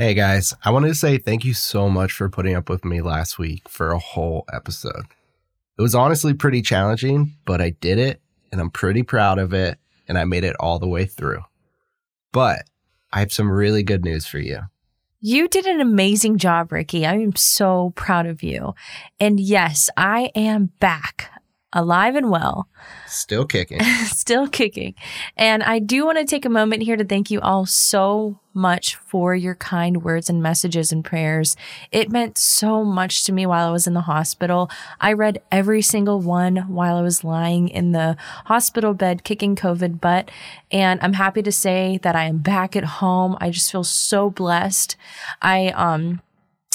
Hey guys, I wanted to say thank you so much for putting up with me last week for a whole episode. It was honestly pretty challenging, but I did it and I'm pretty proud of it and I made it all the way through. But I have some really good news for you. You did an amazing job, Ricky. I am so proud of you. And yes, I am back alive and well, Still kicking. still kicking. And I do want to take a moment here to thank you all so much for your kind words and messages and prayers. It meant so much to me while I was in the hospital. I read every single one while I was lying in the hospital bed kicking COVID butt. And I'm happy to say that I am back at home. I just feel so blessed. I, um,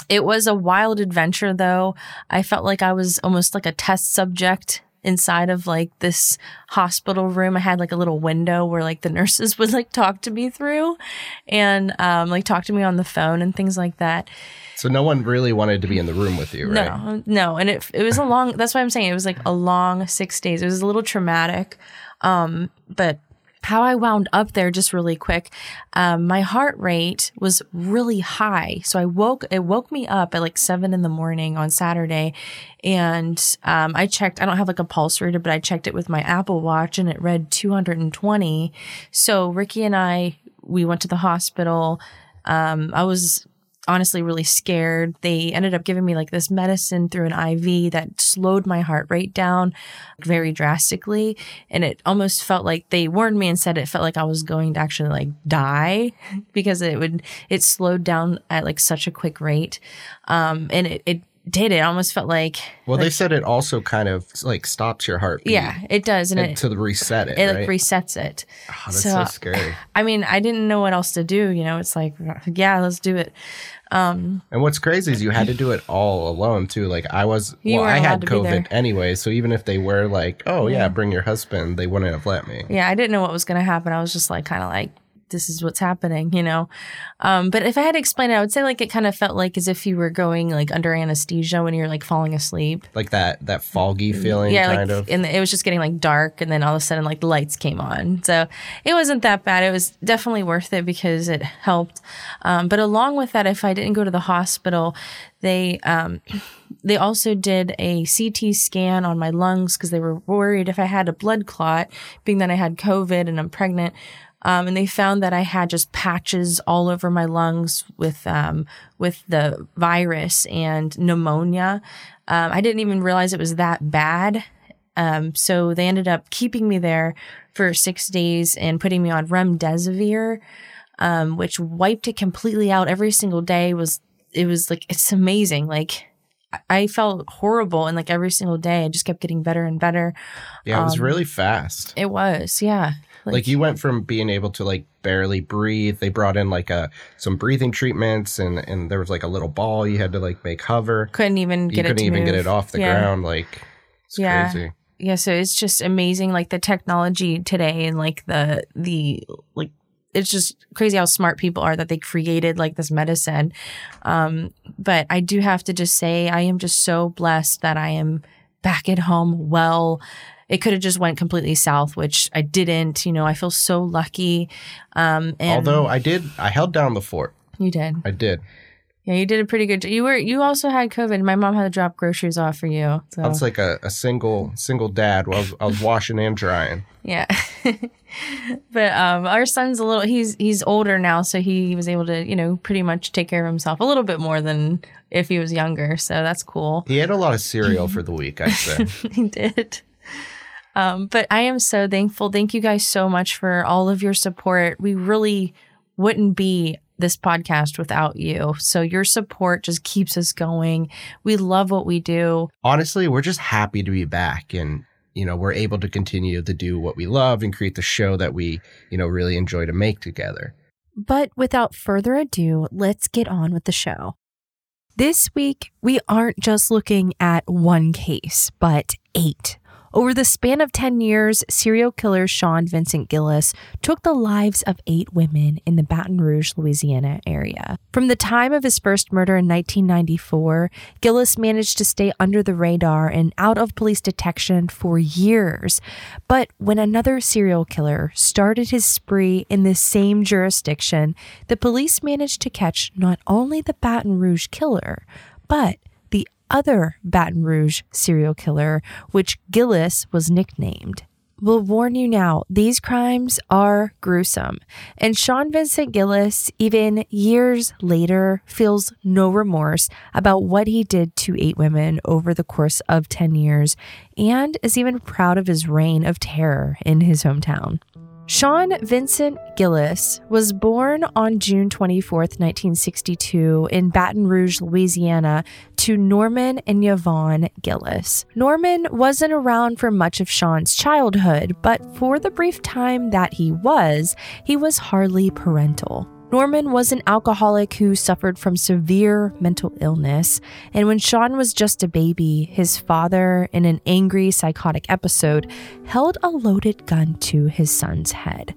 it was a wild adventure though. I felt like I was almost like a test subject inside of like this hospital room. I had like a little window where like the nurses would like talk to me through and um like talk to me on the phone and things like that. So no one really wanted to be in the room with you, right? No, no, and it it was a long. That's why I'm saying it was like a long six days. It was a little traumatic, um, but how I wound up there, just really quick, um, my heart rate was really high. So I woke. It woke me up at like seven in the morning on Saturday, and um, I checked. I don't have like a pulse reader, but I checked it with my Apple Watch, and it read 220. So Ricky and I, we went to the hospital. Um, I was honestly really scared. They ended up giving me like this medicine through an IV that slowed my heart rate down very drastically. And it almost felt like they warned me and said it felt like I was going to actually like die because it would, it slowed down at like such a quick rate. Um, and it, it did. It almost felt like, Well, they said it also kind of like stops your heartbeat. yeah, it does. And, And it, to the reset it, it right? like resets it. oh, that's so, so- scary. I mean, I didn't know what else to do. You know, it's like, yeah, let's do it. Um, And what's crazy is you had to do it all alone too. Like I was, well, I had allowed to be there. COVID anyway. So even if they were like, "Oh yeah, Yeah. bring your husband," they wouldn't have let me. yeah, I didn't know what was going to happen. I was just like, kind of like, this is what's happening, you know? Um, but if I had to explain it, I would say like it kind of felt like as if you were going like under anesthesia when you're like falling asleep. Like that that foggy feeling, Mm-hmm. yeah, kind like, of. and it was just getting like dark, and then all of a sudden, like the lights came on. So it wasn't that bad. It was definitely worth it because it helped. Um, but along with that, if I didn't go to the hospital, they um, they also did a CT scan on my lungs because they were worried if I had a blood clot, being that I had COVID and I'm pregnant. Um, and they found that I had just patches all over my lungs with um, with the virus and pneumonia. Um, I didn't even realize it was that bad. Um, so they ended up keeping me there for six days and putting me on remdesivir, um, which wiped it completely out every single day. Was it was like it's amazing. Like I- I felt horrible, and like every single day, I just kept getting better and better. yeah, it was um, really fast. It was, yeah. Like you went from being able to like barely breathe they brought in like a some breathing treatments and and there was like a little ball you had to like make hover. Couldn't even you get it couldn't even get it off the Yeah. ground like it's Yeah. crazy. Yeah so it's just amazing like the technology today and like the the like it's just crazy how smart people are that they created like this medicine. Um but i do have to just say i am just so blessed that i am back at home well it could have just went completely south which i didn't you know i feel so lucky um and although i did i held down the fort you did i did yeah you did a pretty good job you were you also had covid my mom had to drop groceries off for you so i was like a, a single single dad while I was, I was washing and drying Yeah. but um our son's a little he's he's older now so he was able to, you know, pretty much take care of himself a little bit more than if he was younger. So that's cool. he had a lot of cereal for the week i'd say he did. Um but I am so thankful. Thank you guys so much for all of your support. We really wouldn't be this podcast without you. So your support just keeps us going. We love what we do. honestly we're just happy to be back and you know we're able to continue to do what we love and create the show that we you know really enjoy to make together But without further ado, let's get on with the show. This week, we aren't just looking at one case, but eight. Over the span of 10 years, serial killer Sean Vincent Gillis took the lives of eight women in the Baton Rouge, Louisiana area. From the time of his first murder in 1994, Gillis managed to stay under the radar and out of police detection for years. But when another serial killer started his spree in the same jurisdiction, the police managed to catch not only the Baton Rouge killer, but other Baton Rouge serial killer, which Gillis was nicknamed. We'll warn you now, these crimes are gruesome. And Sean Vincent Gillis, even years later, feels no remorse about what he did to eight women over the course of 10 years and is even proud of his reign of terror in his hometown. Sean Vincent Gillis was born on June 24, 1962, in Baton Rouge, Louisiana, to Norman and Yvonne Gillis. Norman wasn't around for much of Sean's childhood, but for the brief time that he was, he was hardly parental. Norman was an alcoholic who suffered from severe mental illness, and when Sean was just a baby, his father, in an angry psychotic episode, held a loaded gun to his son's head.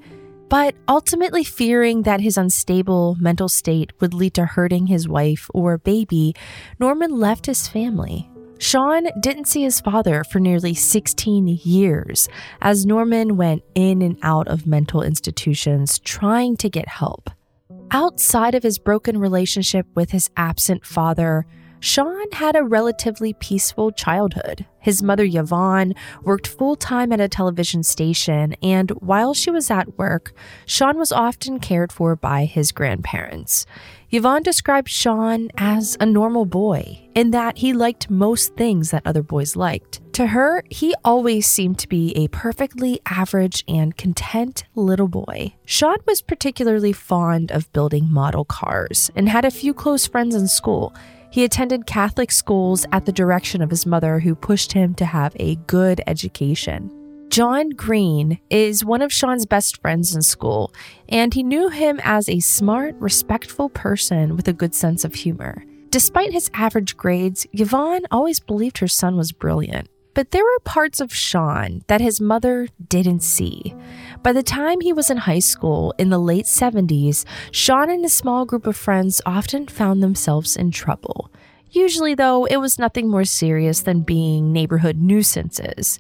But ultimately, fearing that his unstable mental state would lead to hurting his wife or baby, Norman left his family. Sean didn't see his father for nearly 16 years as Norman went in and out of mental institutions trying to get help. Outside of his broken relationship with his absent father, Sean had a relatively peaceful childhood. His mother, Yvonne, worked full time at a television station, and while she was at work, Sean was often cared for by his grandparents. Yvonne described Sean as a normal boy in that he liked most things that other boys liked. To her, he always seemed to be a perfectly average and content little boy. Sean was particularly fond of building model cars and had a few close friends in school. He attended Catholic schools at the direction of his mother, who pushed him to have a good education. John Green is one of Sean's best friends in school, and he knew him as a smart, respectful person with a good sense of humor. Despite his average grades, Yvonne always believed her son was brilliant. But there were parts of Sean that his mother didn't see. By the time he was in high school in the late 70s, Sean and his small group of friends often found themselves in trouble. Usually, though, it was nothing more serious than being neighborhood nuisances.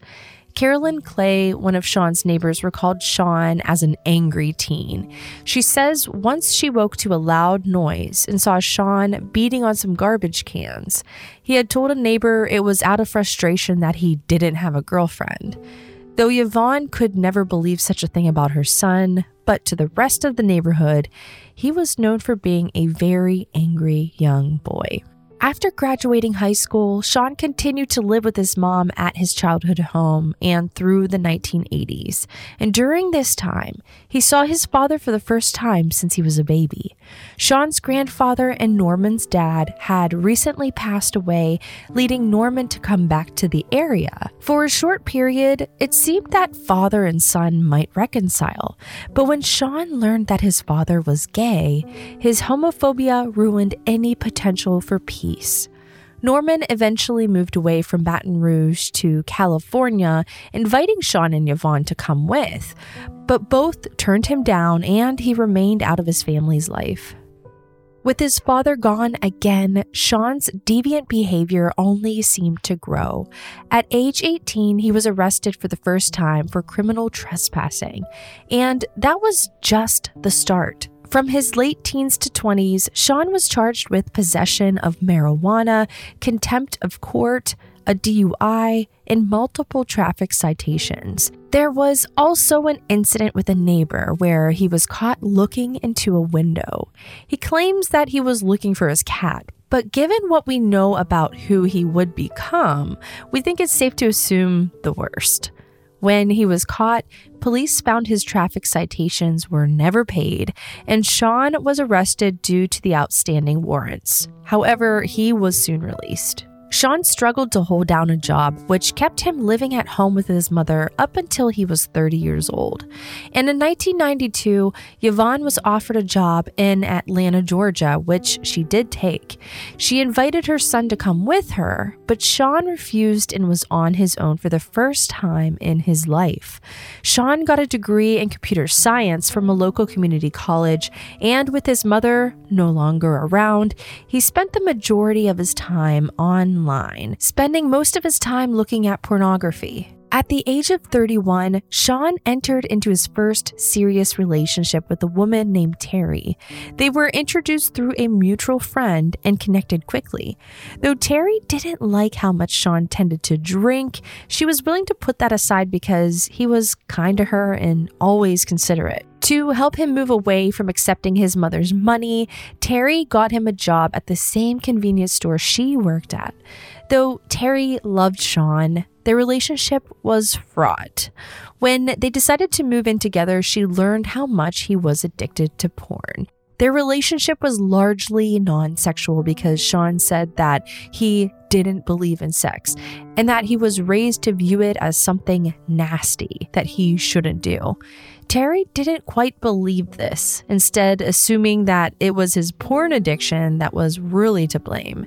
Carolyn Clay, one of Sean's neighbors, recalled Sean as an angry teen. She says once she woke to a loud noise and saw Sean beating on some garbage cans. He had told a neighbor it was out of frustration that he didn't have a girlfriend. Though Yvonne could never believe such a thing about her son, but to the rest of the neighborhood, he was known for being a very angry young boy. After graduating high school, Sean continued to live with his mom at his childhood home and through the 1980s. And during this time, he saw his father for the first time since he was a baby. Sean's grandfather and Norman's dad had recently passed away, leading Norman to come back to the area. For a short period, it seemed that father and son might reconcile. But when Sean learned that his father was gay, his homophobia ruined any potential for peace peace. Norman eventually moved away from Baton Rouge to California, inviting Sean and Yvonne to come with, but both turned him down and he remained out of his family's life. With his father gone again, Sean's deviant behavior only seemed to grow. At age 18, he was arrested for the first time for criminal trespassing, and that was just the start. From his late teens to 20s, Sean was charged with possession of marijuana, contempt of court, a DUI, and multiple traffic citations. There was also an incident with a neighbor where he was caught looking into a window. He claims that he was looking for his cat, but given what we know about who he would become, we think it's safe to assume the worst. When he was caught, police found his traffic citations were never paid, and Sean was arrested due to the outstanding warrants. However, he was soon released. Sean struggled to hold down a job, which kept him living at home with his mother up until he was 30 years old. And in 1992, Yvonne was offered a job in Atlanta, Georgia, which she did take. She invited her son to come with her, but Sean refused and was on his own for the first time in his life. Sean got a degree in computer science from a local community college, and with his mother no longer around, he spent the majority of his time online, spending most of his time looking at pornography. At the age of 31, Sean entered into his first serious relationship with a woman named Terry. They were introduced through a mutual friend and connected quickly. Though Terry didn't like how much Sean tended to drink, she was willing to put that aside because he was kind to her and always considerate. To help him move away from accepting his mother's money, Terry got him a job at the same convenience store she worked at. Though Terry loved Sean, their relationship was fraught. When they decided to move in together, she learned how much he was addicted to porn. Their relationship was largely non sexual because Sean said that he didn't believe in sex and that he was raised to view it as something nasty that he shouldn't do. Terry didn't quite believe this, instead, assuming that it was his porn addiction that was really to blame.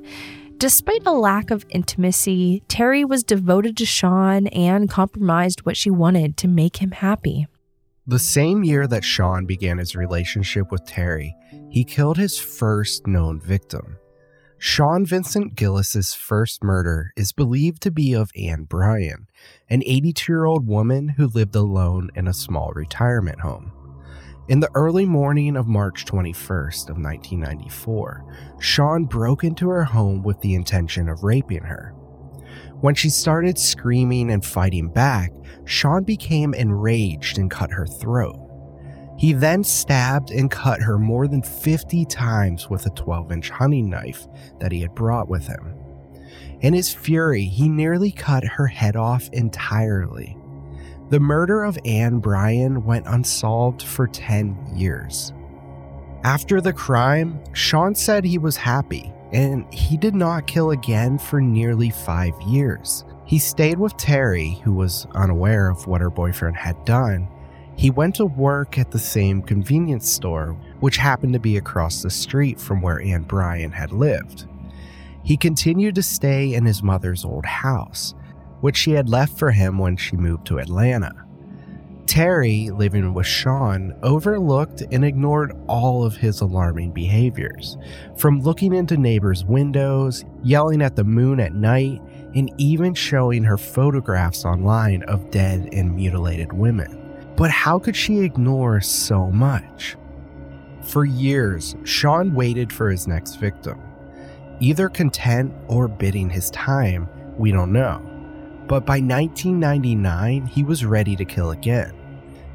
Despite a lack of intimacy, Terry was devoted to Sean and compromised what she wanted to make him happy. The same year that Sean began his relationship with Terry, he killed his first known victim. Sean Vincent Gillis's first murder is believed to be of Anne Bryan, an 82 year old woman who lived alone in a small retirement home. In the early morning of March 21st of 1994, Sean broke into her home with the intention of raping her. When she started screaming and fighting back, Sean became enraged and cut her throat. He then stabbed and cut her more than 50 times with a 12 inch hunting knife that he had brought with him. In his fury, he nearly cut her head off entirely. The murder of Anne Bryan went unsolved for 10 years. After the crime, Sean said he was happy and he did not kill again for nearly five years. He stayed with Terry, who was unaware of what her boyfriend had done. He went to work at the same convenience store, which happened to be across the street from where Anne Bryan had lived. He continued to stay in his mother's old house, which she had left for him when she moved to Atlanta. Terry, living with Sean, overlooked and ignored all of his alarming behaviors, from looking into neighbors' windows, yelling at the moon at night, and even showing her photographs online of dead and mutilated women. But how could she ignore so much? For years, Sean waited for his next victim. Either content or bidding his time, we don't know but by 1999, he was ready to kill again.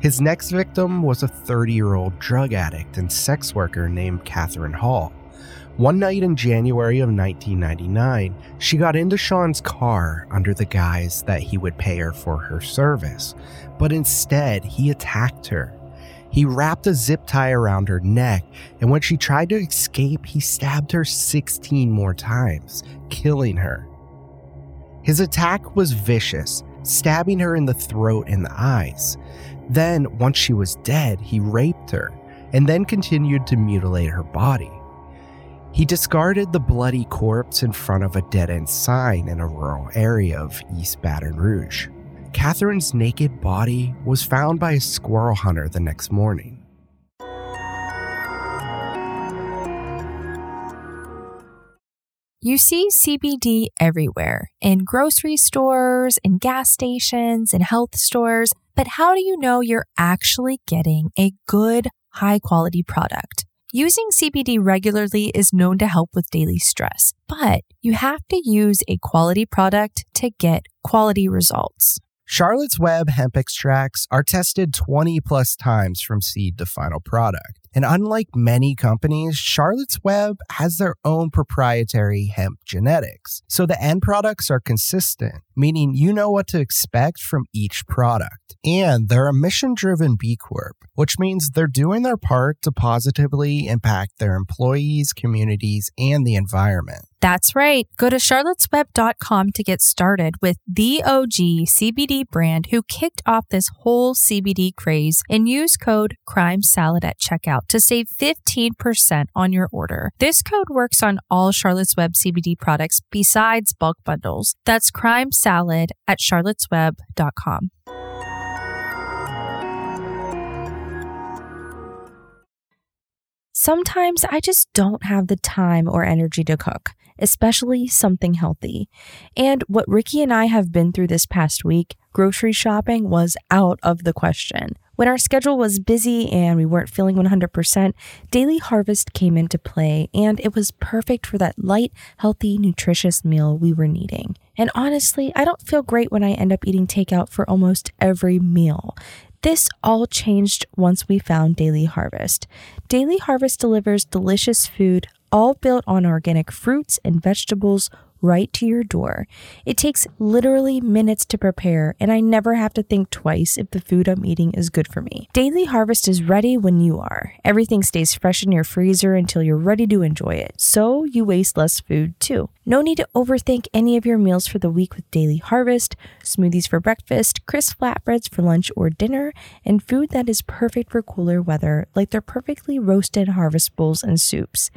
His next victim was a 30 year old drug addict and sex worker named Catherine Hall. One night in January of 1999, she got into Sean's car under the guise that he would pay her for her service, but instead, he attacked her. He wrapped a zip tie around her neck, and when she tried to escape, he stabbed her 16 more times, killing her. His attack was vicious, stabbing her in the throat and the eyes. Then, once she was dead, he raped her and then continued to mutilate her body. He discarded the bloody corpse in front of a dead end sign in a rural area of East Baton Rouge. Catherine's naked body was found by a squirrel hunter the next morning. You see CBD everywhere in grocery stores, in gas stations, in health stores. But how do you know you're actually getting a good, high quality product? Using CBD regularly is known to help with daily stress, but you have to use a quality product to get quality results. Charlotte's Web hemp extracts are tested 20 plus times from seed to final product And unlike many companies, Charlotte's Web has their own proprietary hemp genetics. So the end products are consistent, meaning you know what to expect from each product. And they're a mission driven B Corp, which means they're doing their part to positively impact their employees, communities, and the environment. That's right. Go to charlottesweb.com to get started with the OG CBD brand who kicked off this whole CBD craze and use code Crime Salad at checkout to save 15% on your order. This code works on all Charlotte's Web CBD products besides bulk bundles. That's Crime Salad at charlottesweb.com. Sometimes I just don't have the time or energy to cook especially something healthy. And what Ricky and I have been through this past week, grocery shopping was out of the question. When our schedule was busy and we weren't feeling 100%, Daily Harvest came into play and it was perfect for that light, healthy, nutritious meal we were needing. And honestly, I don't feel great when I end up eating takeout for almost every meal. This all changed once we found Daily Harvest. Daily Harvest delivers delicious food all built on organic fruits and vegetables right to your door. It takes literally minutes to prepare, and I never have to think twice if the food I'm eating is good for me. Daily Harvest is ready when you are. Everything stays fresh in your freezer until you're ready to enjoy it, so you waste less food too. No need to overthink any of your meals for the week with Daily Harvest, smoothies for breakfast, crisp flatbreads for lunch or dinner, and food that is perfect for cooler weather, like their perfectly roasted harvest bowls and soups.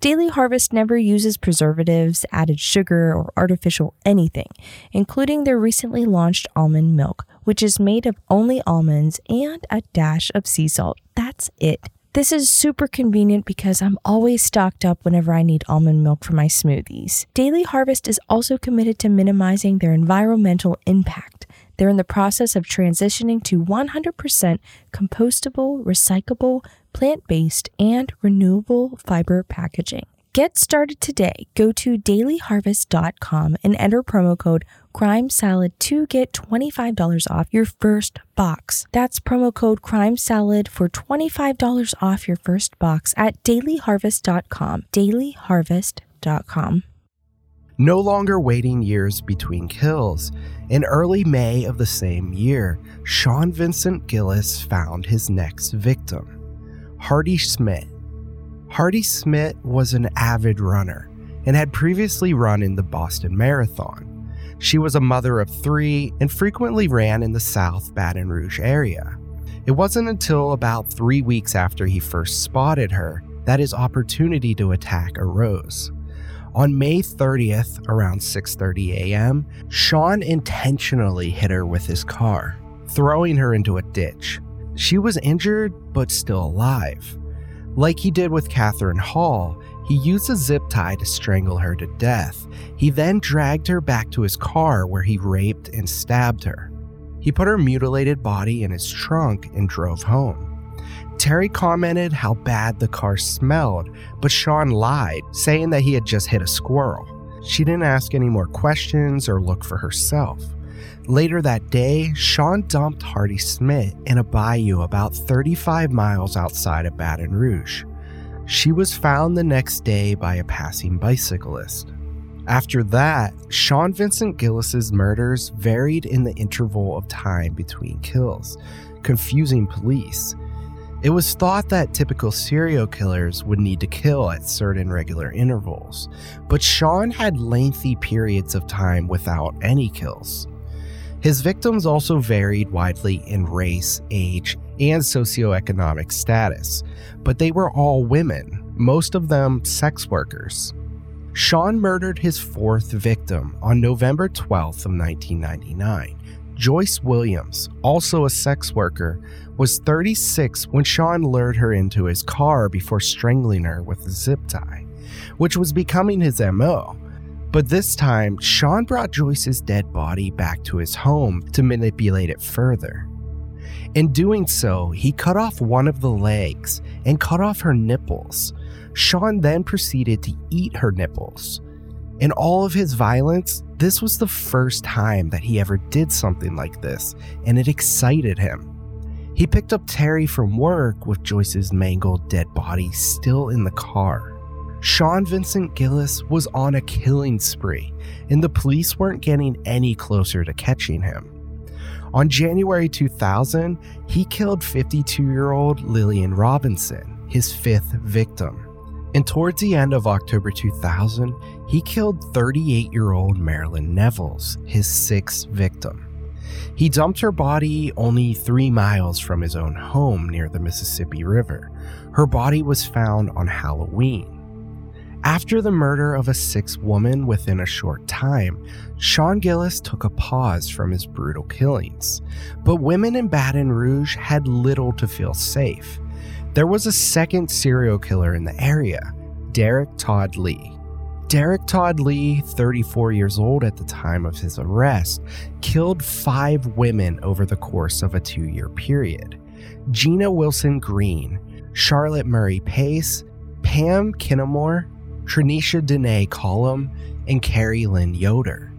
Daily Harvest never uses preservatives, added sugar, or artificial anything, including their recently launched almond milk, which is made of only almonds and a dash of sea salt. That's it. This is super convenient because I'm always stocked up whenever I need almond milk for my smoothies. Daily Harvest is also committed to minimizing their environmental impact. They're in the process of transitioning to 100% compostable, recyclable, plant based, and renewable fiber packaging. Get started today. Go to dailyharvest.com and enter promo code Crime Salad to get $25 off your first box. That's promo code Crime Salad for $25 off your first box at dailyharvest.com. Dailyharvest.com. No longer waiting years between kills. In early May of the same year, Sean Vincent Gillis found his next victim. Hardee Schmidt. Hardee Schmidt was an avid runner and had previously run in the Boston Marathon. She was a mother of three and frequently ran in the South Baton Rouge area. It wasn't until about three weeks after he first spotted her that his opportunity to attack arose. On May 30th, around 6:30 a.m., Sean intentionally hit her with his car, throwing her into a ditch. She was injured, but still alive. Like he did with Catherine Hall, he used a zip tie to strangle her to death. He then dragged her back to his car where he raped and stabbed her. He put her mutilated body in his trunk and drove home. Terry commented how bad the car smelled, but Sean lied, saying that he had just hit a squirrel. She didn't ask any more questions or look for herself. Later that day, Sean dumped Hardee Schmidt in a bayou about 35 miles outside of Baton Rouge. She was found the next day by a passing bicyclist. After that, Sean Vincent Gillis's murders varied in the interval of time between kills, confusing police. It was thought that typical serial killers would need to kill at certain regular intervals, but Sean had lengthy periods of time without any kills. His victims also varied widely in race, age, and socioeconomic status, but they were all women, most of them sex workers. Sean murdered his fourth victim on November 12th of 1999. Joyce Williams, also a sex worker, was 36 when Sean lured her into his car before strangling her with a zip tie, which was becoming his MO. But this time, Sean brought Joyce's dead body back to his home to manipulate it further. In doing so, he cut off one of the legs and cut off her nipples. Sean then proceeded to eat her nipples. In all of his violence, this was the first time that he ever did something like this, and it excited him. He picked up Terry from work with Joyce's mangled dead body still in the car. Sean Vincent Gillis was on a killing spree, and the police weren't getting any closer to catching him. On January 2000, he killed 52 year old Lillian Robinson, his fifth victim. And towards the end of October 2000, he killed 38 year old Marilyn Nevils, his sixth victim. He dumped her body only three miles from his own home near the Mississippi River. Her body was found on Halloween. After the murder of a sixth woman within a short time, Sean Gillis took a pause from his brutal killings. But women in Baton Rouge had little to feel safe. There was a second serial killer in the area, Derek Todd Lee. Derek Todd Lee, 34 years old at the time of his arrest, killed five women over the course of a two year period Gina Wilson Green, Charlotte Murray Pace, Pam Kinamore, Trineisha Dené Colomb, and Carrie Lynn Yoder.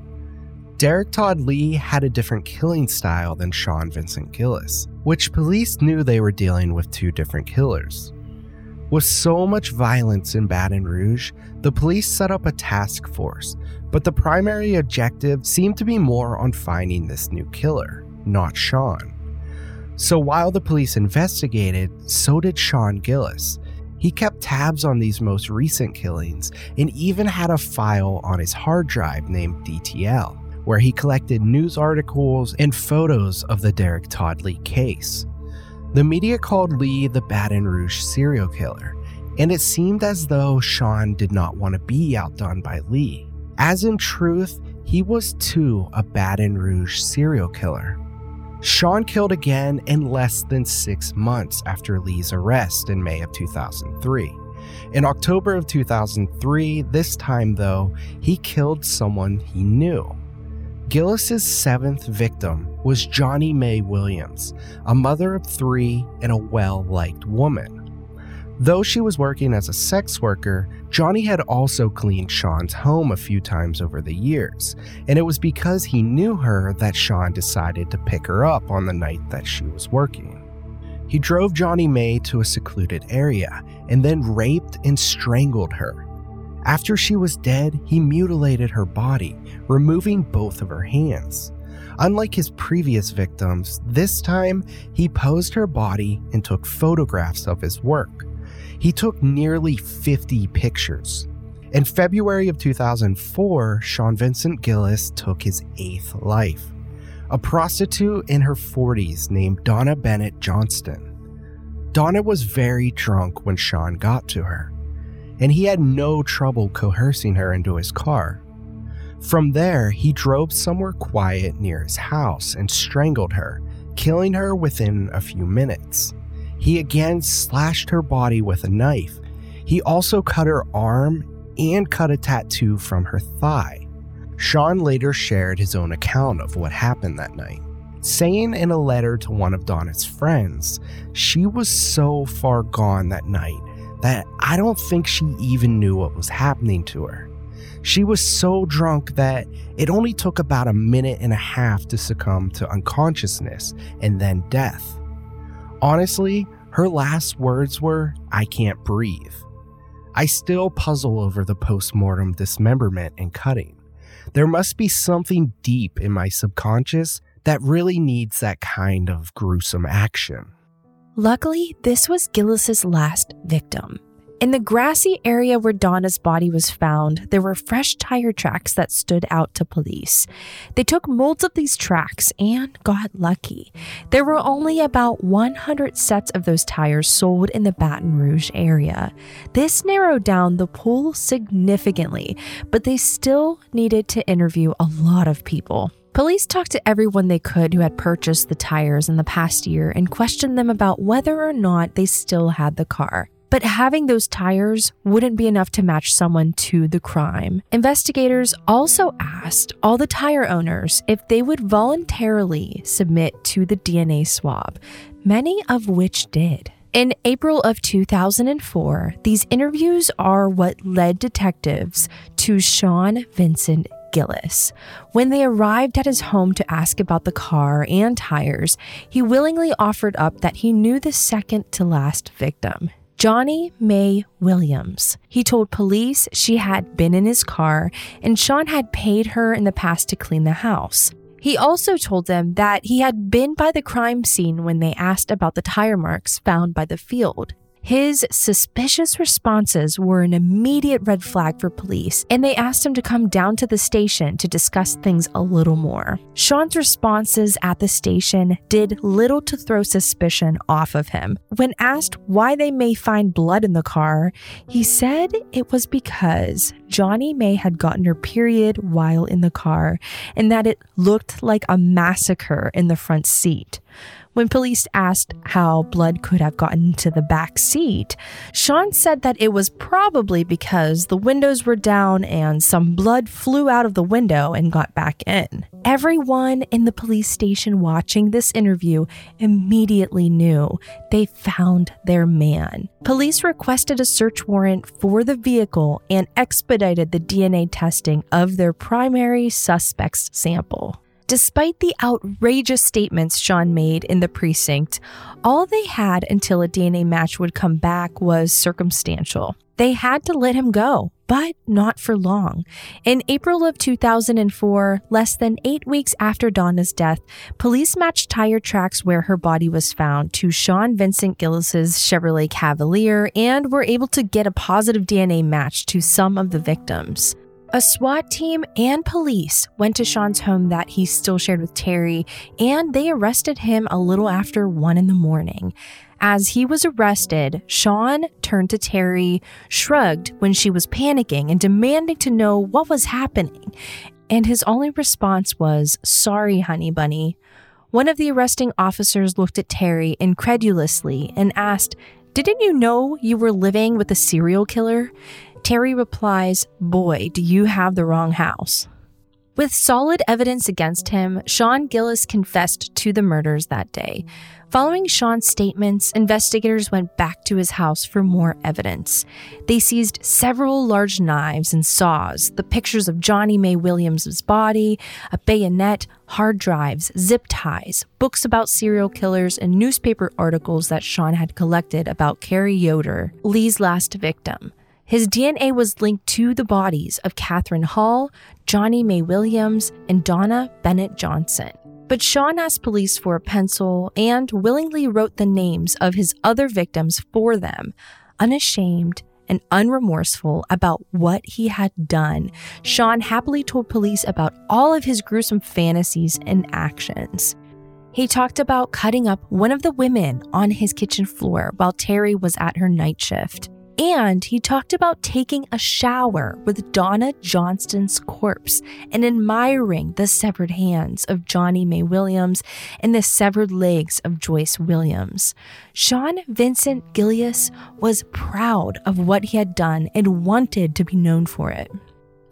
Derek Todd Lee had a different killing style than Sean Vincent Gillis, which police knew they were dealing with two different killers. With so much violence in Baton Rouge, the police set up a task force, but the primary objective seemed to be more on finding this new killer, not Sean. So while the police investigated, so did Sean Gillis, he kept tabs on these most recent killings and even had a file on his hard drive named DTL, where he collected news articles and photos of the Derek Todd Lee case. The media called Lee the Baton Rouge serial killer, and it seemed as though Sean did not want to be outdone by Lee. As in truth, he was too a Baton Rouge serial killer. Sean killed again in less than six months after Lee's arrest in May of 2003. In October of 2003, this time though, he killed someone he knew. Gillis's seventh victim was Johnnie Mae Williams, a mother of three and a well liked woman. Though she was working as a sex worker, Johnnie had also cleaned Sean's home a few times over the years, and it was because he knew her that Sean decided to pick her up on the night that she was working. He drove Johnnie Mae to a secluded area and then raped and strangled her. After she was dead, he mutilated her body, removing both of her hands. Unlike his previous victims, this time he posed her body and took photographs of his work. He took nearly 50 pictures. In February of 2004, Sean Vincent Gillis took his eighth life. A prostitute in her 40s named Donna Bennett Johnston. Donna was very drunk when Sean got to her, and he had no trouble coercing her into his car. From there, he drove somewhere quiet near his house and strangled her, killing her within a few minutes. He again slashed her body with a knife. He also cut her arm and cut a tattoo from her thigh. Sean later shared his own account of what happened that night, saying in a letter to one of Donna's friends, she was so far gone that night that I don't think she even knew what was happening to her. She was so drunk that it only took about a minute and a half to succumb to unconsciousness and then death. Honestly, her last words were, I can't breathe. I still puzzle over the post-mortem dismemberment and cutting. There must be something deep in my subconscious that really needs that kind of gruesome action. Luckily, this was Gillis's last victim. In the grassy area where Donna's body was found, there were fresh tire tracks that stood out to police. They took molds of these tracks and got lucky. There were only about 100 sets of those tires sold in the Baton Rouge area. This narrowed down the pool significantly, but they still needed to interview a lot of people. Police talked to everyone they could who had purchased the tires in the past year and questioned them about whether or not they still had the car. But having those tires wouldn't be enough to match someone to the crime. Investigators also asked all the tire owners if they would voluntarily submit to the DNA swab, many of which did. In April of 2004, these interviews are what led detectives to Sean Vincent Gillis. When they arrived at his home to ask about the car and tires, he willingly offered up that he knew the second to last victim. Johnnie Mae Williams. He told police she had been in his car and Sean had paid her in the past to clean the house. He also told them that he had been by the crime scene when they asked about the tire marks found by the field. His suspicious responses were an immediate red flag for police, and they asked him to come down to the station to discuss things a little more. Sean's responses at the station did little to throw suspicion off of him. When asked why they may find blood in the car, he said it was because Johnnie Mae had gotten her period while in the car and that it looked like a massacre in the front seat. When police asked how blood could have gotten into the back seat, Sean said that it was probably because the windows were down and some blood flew out of the window and got back in. Everyone in the police station watching this interview immediately knew they found their man. Police requested a search warrant for the vehicle and expedited the DNA testing of their primary suspect's sample. Despite the outrageous statements Sean made in the precinct, all they had until a DNA match would come back was circumstantial. They had to let him go, but not for long. In April of 2004, less than eight weeks after Donna's death, police matched tire tracks where her body was found to Sean Vincent Gillis's Chevrolet Cavalier and were able to get a positive DNA match to some of the victims. A SWAT team and police went to Sean's home that he still shared with Terry, and they arrested him a little after 1 in the morning. As he was arrested, Sean turned to Terry, shrugged when she was panicking and demanding to know what was happening. And his only response was, Sorry, honey bunny. One of the arresting officers looked at Terry incredulously and asked, Didn't you know you were living with a serial killer? Terry replies, Boy, do you have the wrong house. With solid evidence against him, Sean Gillis confessed to the murders that day. Following Sean's statements, investigators went back to his house for more evidence. They seized several large knives and saws, the pictures of Johnnie Mae Williams' body, a bayonet, hard drives, zip ties, books about serial killers, and newspaper articles that Sean had collected about Carrie Yoder, Lee's last victim. His DNA was linked to the bodies of Catherine Hall, Johnnie Mae Williams, and Donna Bennett Johnston. But Sean asked police for a pencil and willingly wrote the names of his other victims for them, unashamed and unremorseful about what he had done. Sean happily told police about all of his gruesome fantasies and actions. He talked about cutting up one of the women on his kitchen floor while Terry was at her night shift. And he talked about taking a shower with Donna Johnston's corpse and admiring the severed hands of Johnnie Mae Williams and the severed legs of Joyce Williams. Sean Vincent Gillis was proud of what he had done and wanted to be known for it.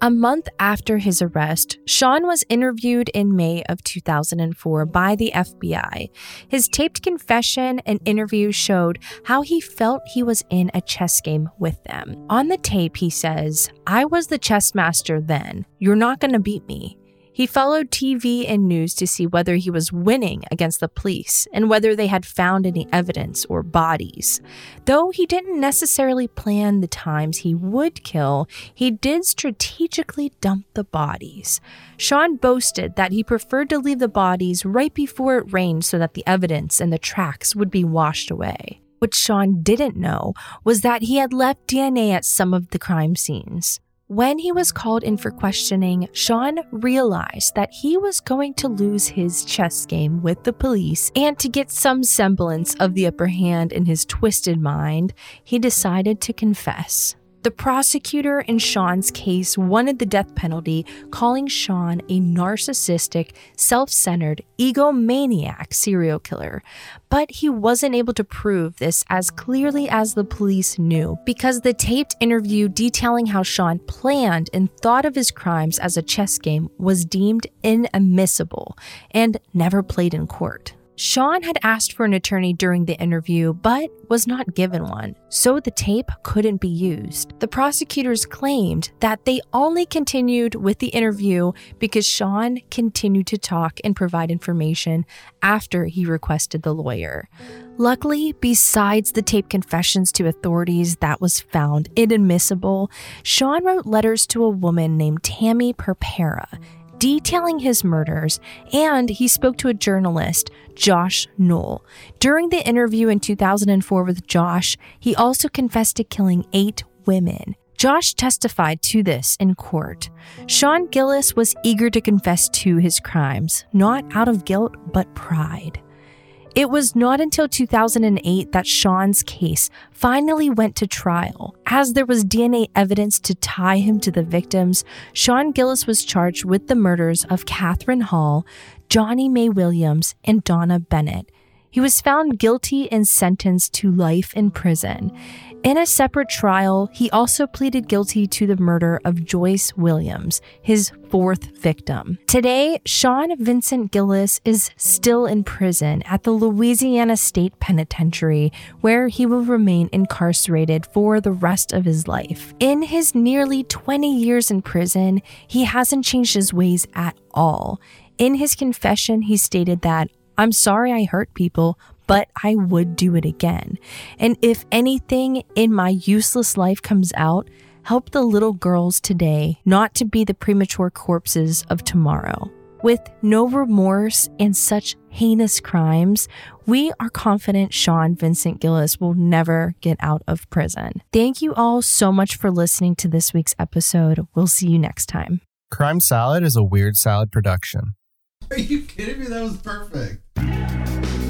A month after his arrest, Sean was interviewed in May of 2004 by the FBI. His taped confession and interview showed how he felt he was in a chess game with them. On the tape, he says, I was the chess master then. You're not going to beat me. He followed TV and news to see whether he was winning against the police and whether they had found any evidence or bodies. Though he didn't necessarily plan the times he would kill, he did strategically dump the bodies. Sean boasted that he preferred to leave the bodies right before it rained so that the evidence and the tracks would be washed away. What Sean didn't know was that he had left DNA at some of the crime scenes. When he was called in for questioning, Sean realized that he was going to lose his chess game with the police, and to get some semblance of the upper hand in his twisted mind, he decided to confess. The prosecutor in Sean's case wanted the death penalty, calling Sean a narcissistic, self centered, egomaniac serial killer. But he wasn't able to prove this as clearly as the police knew because the taped interview detailing how Sean planned and thought of his crimes as a chess game was deemed inadmissible and never played in court. Sean had asked for an attorney during the interview, but was not given one, so the tape couldn't be used. The prosecutors claimed that they only continued with the interview because Sean continued to talk and provide information after he requested the lawyer. Luckily, besides the tape confessions to authorities that was found inadmissible, Sean wrote letters to a woman named Tammy Purpera detailing his murders, and he spoke to a journalist, Josh Knoll. During the interview in 2004 with Josh, he also confessed to killing eight women. Josh testified to this in court. Sean Gillis was eager to confess to his crimes, not out of guilt, but pride. It was not until 2008 that Sean's case finally went to trial. As there was DNA evidence to tie him to the victims, Sean Gillis was charged with the murders of Catherine Hall, Johnnie Mae Williams, and Donna Bennett. He was found guilty and sentenced to life in prison. In a separate trial, he also pleaded guilty to the murder of Joyce Williams, his fourth victim. Today, Sean Vincent Gillis is still in prison at the Louisiana State Penitentiary, where he will remain incarcerated for the rest of his life. In his nearly 20 years in prison, he hasn't changed his ways at all. In his confession, he stated that I'm sorry I hurt people, but I would do it again. And if anything in my useless life comes out, help the little girls today not to be the premature corpses of tomorrow. With no remorse and such heinous crimes, we are confident Sean Vincent Gillis will never get out of prison. Thank you all so much for listening to this week's episode. We'll see you next time. Crime Salad is a Weird Salad production. Are you kidding me? That was perfect.